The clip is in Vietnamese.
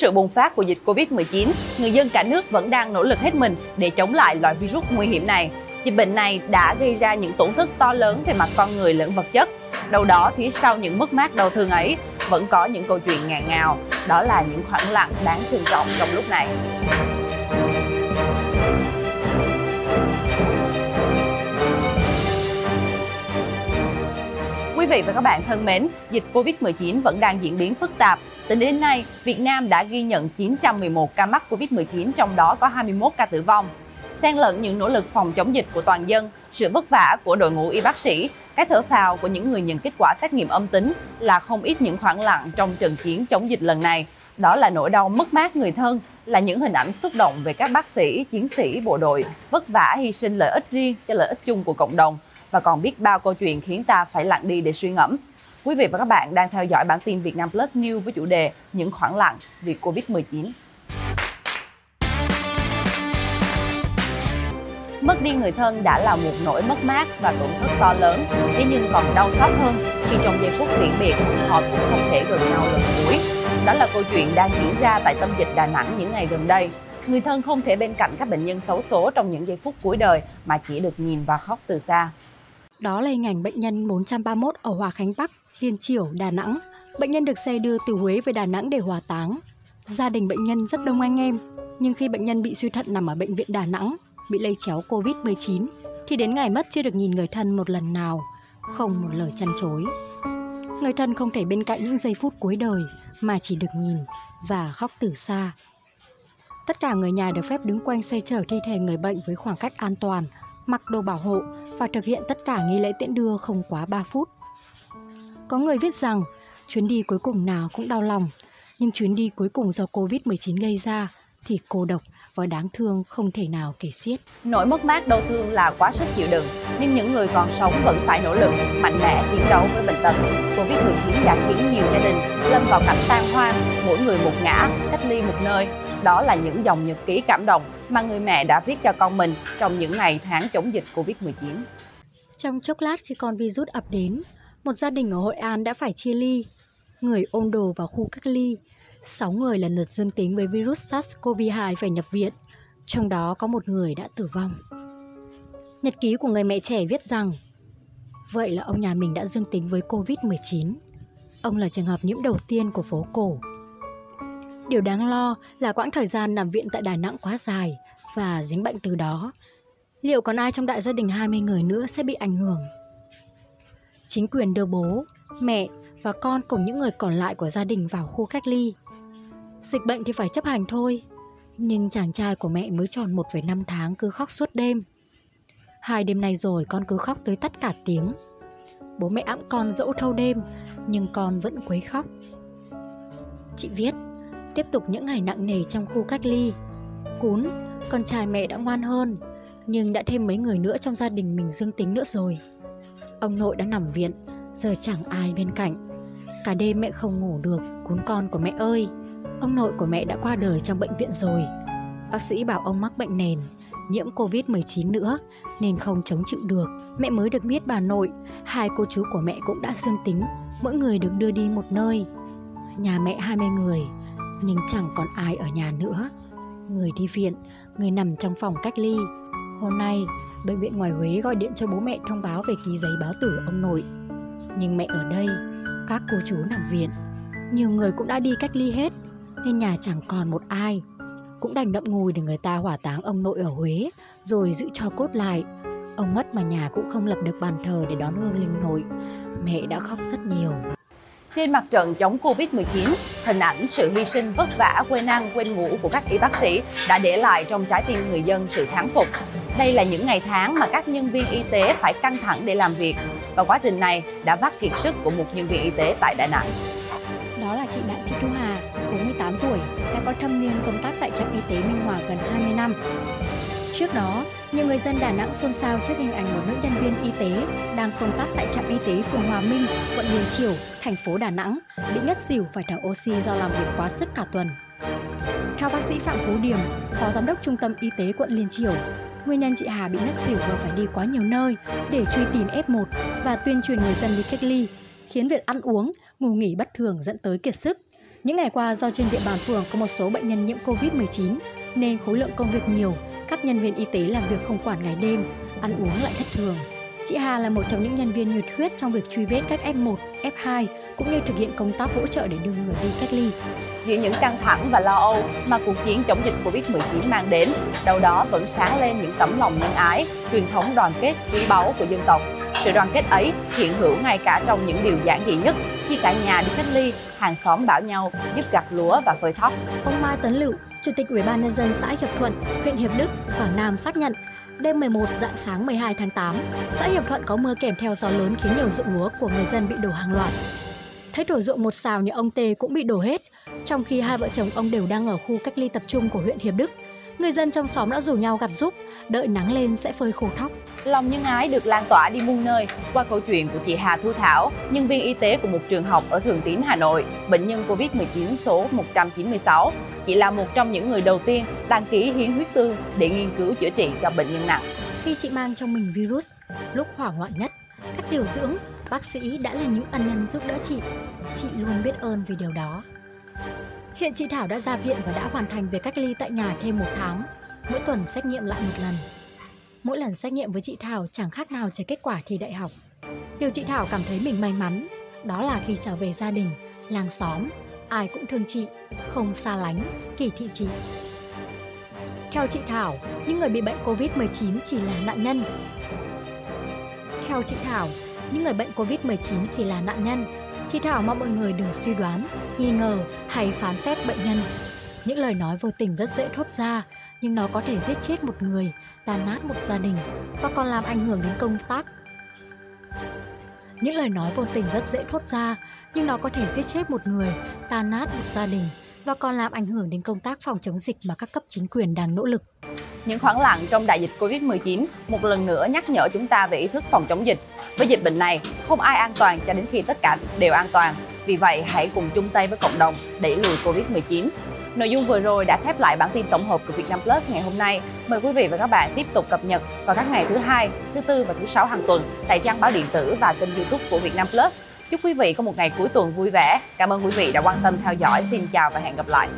sự bùng phát của dịch Covid-19, người dân cả nước vẫn đang nỗ lực hết mình để chống lại loại virus nguy hiểm này. Dịch bệnh này đã gây ra những tổn thất to lớn về mặt con người lẫn vật chất. Đâu đó phía sau những mất mát đau thương ấy vẫn có những câu chuyện ngàn ngào, đó là những khoảng lặng đáng trân trọng trong lúc này. Quý vị và các bạn thân mến, dịch Covid-19 vẫn đang diễn biến phức tạp. Tính đến nay, Việt Nam đã ghi nhận 911 ca mắc Covid-19, trong đó có 21 ca tử vong. Xen lẫn những nỗ lực phòng chống dịch của toàn dân, sự vất vả của đội ngũ y bác sĩ, cái thở phào của những người nhận kết quả xét nghiệm âm tính là không ít những khoảng lặng trong trận chiến chống dịch lần này. Đó là nỗi đau mất mát người thân, là những hình ảnh xúc động về các bác sĩ, chiến sĩ, bộ đội vất vả hy sinh lợi ích riêng cho lợi ích chung của cộng đồng và còn biết bao câu chuyện khiến ta phải lặng đi để suy ngẫm. Quý vị và các bạn đang theo dõi bản tin Việt Nam Plus News với chủ đề Những khoảng lặng vì Covid-19. Mất đi người thân đã là một nỗi mất mát và tổn thất to lớn, thế nhưng còn đau xót hơn khi trong giây phút tiễn biệt họ cũng không thể gần nhau lần cuối. Đó là câu chuyện đang diễn ra tại tâm dịch Đà Nẵng những ngày gần đây. Người thân không thể bên cạnh các bệnh nhân xấu số trong những giây phút cuối đời mà chỉ được nhìn và khóc từ xa. Đó là hình ảnh bệnh nhân 431 ở Hòa Khánh Bắc, Liên Triểu, Đà Nẵng. Bệnh nhân được xe đưa từ Huế về Đà Nẵng để hỏa táng. Gia đình bệnh nhân rất đông anh em, nhưng khi bệnh nhân bị suy thận nằm ở bệnh viện Đà Nẵng, bị lây chéo Covid-19, thì đến ngày mất chưa được nhìn người thân một lần nào, không một lời chăn chối. Người thân không thể bên cạnh những giây phút cuối đời mà chỉ được nhìn và khóc từ xa. Tất cả người nhà được phép đứng quanh xe chở thi thể người bệnh với khoảng cách an toàn, mặc đồ bảo hộ và thực hiện tất cả nghi lễ tiễn đưa không quá 3 phút. Có người viết rằng chuyến đi cuối cùng nào cũng đau lòng, nhưng chuyến đi cuối cùng do Covid-19 gây ra thì cô độc và đáng thương không thể nào kể xiết. Nỗi mất mát đau thương là quá sức chịu đựng, nhưng những người còn sống vẫn phải nỗ lực, mạnh mẽ chiến đấu với bệnh tật. Covid-19 đã khiến nhiều gia đình lâm vào cảnh tan hoang, mỗi người một ngã, cách ly một nơi. Đó là những dòng nhật ký cảm động mà người mẹ đã viết cho con mình trong những ngày tháng chống dịch Covid-19. Trong chốc lát khi con virus ập đến, một gia đình ở Hội An đã phải chia ly. Người ôm đồ vào khu cách ly, 6 người lần lượt dương tính với virus SARS-CoV-2 phải nhập viện, trong đó có một người đã tử vong. Nhật ký của người mẹ trẻ viết rằng Vậy là ông nhà mình đã dương tính với Covid-19. Ông là trường hợp nhiễm đầu tiên của phố cổ. Điều đáng lo là quãng thời gian nằm viện tại Đà Nẵng quá dài và dính bệnh từ đó. Liệu còn ai trong đại gia đình 20 người nữa sẽ bị ảnh hưởng? Chính quyền đưa bố, mẹ và con cùng những người còn lại của gia đình vào khu cách ly. Dịch bệnh thì phải chấp hành thôi, nhưng chàng trai của mẹ mới tròn 1,5 tháng cứ khóc suốt đêm. Hai đêm nay rồi con cứ khóc tới tắt cả tiếng. Bố mẹ ẵm con dỗ thâu đêm, nhưng con vẫn quấy khóc. Chị viết, tiếp tục những ngày nặng nề trong khu cách ly. Cún, con trai mẹ đã ngoan hơn, nhưng đã thêm mấy người nữa trong gia đình mình dương tính nữa rồi. Ông nội đã nằm viện, giờ chẳng ai bên cạnh. Cả đêm mẹ không ngủ được, cún con của mẹ ơi. Ông nội của mẹ đã qua đời trong bệnh viện rồi. Bác sĩ bảo ông mắc bệnh nền, nhiễm Covid-19 nữa nên không chống chịu được. Mẹ mới được biết bà nội, hai cô chú của mẹ cũng đã dương tính, mỗi người được đưa đi một nơi. Nhà mẹ 20 người, nhưng chẳng còn ai ở nhà nữa. Người đi viện, người nằm trong phòng cách ly. Hôm nay, bệnh viện ngoài Huế gọi điện cho bố mẹ thông báo về ký giấy báo tử ông nội. Nhưng mẹ ở đây, các cô chú nằm viện. Nhiều người cũng đã đi cách ly hết, nên nhà chẳng còn một ai. Cũng đành ngậm ngùi để người ta hỏa táng ông nội ở Huế, rồi giữ cho cốt lại. Ông mất mà nhà cũng không lập được bàn thờ để đón hương linh nội. Mẹ đã khóc rất nhiều. Trên mặt trận chống Covid-19, hình ảnh sự hy sinh vất vả quên ăn quên ngủ của các y bác sĩ đã để lại trong trái tim người dân sự thán phục. Đây là những ngày tháng mà các nhân viên y tế phải căng thẳng để làm việc và quá trình này đã vắt kiệt sức của một nhân viên y tế tại Đà Nẵng. Đó là chị Đặng Thị Thu Hà, 48 tuổi, đã có thâm niên công tác tại trạm y tế Minh Hòa gần 20 năm. Trước đó, nhiều người dân Đà Nẵng xôn xao trước hình ảnh một nữ nhân viên y tế đang công tác tại trạm y tế phường Hòa Minh, quận Liên Triều, thành phố Đà Nẵng bị ngất xỉu phải thở oxy do làm việc quá sức cả tuần. Theo bác sĩ Phạm Phú Điểm, Phó Giám đốc Trung tâm Y tế quận Liên Triều, nguyên nhân chị Hà bị ngất xỉu do phải đi quá nhiều nơi để truy tìm F1 và tuyên truyền người dân đi cách ly, khiến việc ăn uống, ngủ nghỉ bất thường dẫn tới kiệt sức. Những ngày qua do trên địa bàn phường có một số bệnh nhân nhiễm Covid-19 nên khối lượng công việc nhiều, các nhân viên y tế làm việc không quản ngày đêm, ăn uống lại thất thường. Chị Hà là một trong những nhân viên nhiệt huyết trong việc truy vết các F1, F2 cũng như thực hiện công tác hỗ trợ để đưa người đi cách ly. Giữa những căng thẳng và lo âu mà cuộc chiến chống dịch Covid-19 mang đến, đâu đó vẫn sáng lên những tấm lòng nhân ái, truyền thống đoàn kết quý báu của dân tộc. Sự đoàn kết ấy hiện hữu ngay cả trong những điều giản dị nhất khi cả nhà đi cách ly, hàng xóm bảo nhau giúp gặt lúa và phơi thóc. Ông Mai Tấn Lựu, Chủ tịch Ủy ban nhân dân xã Hiệp Thuận, huyện Hiệp Đức, Quảng Nam xác nhận Đêm 11 dạng sáng 12 tháng 8, xã Hiệp Thuận có mưa kèm theo gió lớn khiến nhiều ruộng lúa của người dân bị đổ hàng loạt. Thấy thổ ruộng một xào nhà ông Tê cũng bị đổ hết, trong khi hai vợ chồng ông đều đang ở khu cách ly tập trung của huyện Hiệp Đức. Người dân trong xóm đã rủ nhau gặt giúp, đợi nắng lên sẽ phơi khô thóc. Lòng nhân ái được lan tỏa đi muôn nơi qua câu chuyện của chị Hà Thu Thảo, nhân viên y tế của một trường học ở Thường Tín, Hà Nội, bệnh nhân Covid-19 số 196. Chị là một trong những người đầu tiên đăng ký hiến huyết tương để nghiên cứu chữa trị cho bệnh nhân nặng. Khi chị mang trong mình virus, lúc hoảng loạn nhất, các điều dưỡng, bác sĩ đã là những ân nhân giúp đỡ chị. Chị luôn biết ơn vì điều đó. Hiện chị Thảo đã ra viện và đã hoàn thành việc cách ly tại nhà thêm một tháng, mỗi tuần xét nghiệm lại một lần. Mỗi lần xét nghiệm với chị Thảo chẳng khác nào chờ kết quả thi đại học. Điều chị Thảo cảm thấy mình may mắn, đó là khi trở về gia đình, làng xóm, ai cũng thương chị, không xa lánh, kỳ thị chị. Theo chị Thảo, những người bị bệnh Covid-19 chỉ là nạn nhân. Theo chị Thảo, những người bệnh Covid-19 chỉ là nạn nhân. Chị Thảo mong mọi người đừng suy đoán, nghi ngờ hay phán xét bệnh nhân. Những lời nói vô tình rất dễ thốt ra, nhưng nó có thể giết chết một người, tàn nát một gia đình và còn làm ảnh hưởng đến công tác. Những lời nói vô tình rất dễ thốt ra, nhưng nó có thể giết chết một người, tàn nát một gia đình và còn làm ảnh hưởng đến công tác phòng chống dịch mà các cấp chính quyền đang nỗ lực. Những khoảng lặng trong đại dịch Covid-19 một lần nữa nhắc nhở chúng ta về ý thức phòng chống dịch. Với dịch bệnh này, không ai an toàn cho đến khi tất cả đều an toàn. Vì vậy, hãy cùng chung tay với cộng đồng đẩy lùi Covid-19. Nội dung vừa rồi đã khép lại bản tin tổng hợp của Vietnam Plus ngày hôm nay. Mời quý vị và các bạn tiếp tục cập nhật vào các ngày thứ hai, thứ tư và thứ sáu hàng tuần tại trang báo điện tử và kênh YouTube của Vietnam Plus. Chúc quý vị có một ngày cuối tuần vui vẻ. Cảm ơn quý vị đã quan tâm theo dõi. Xin chào và hẹn gặp lại.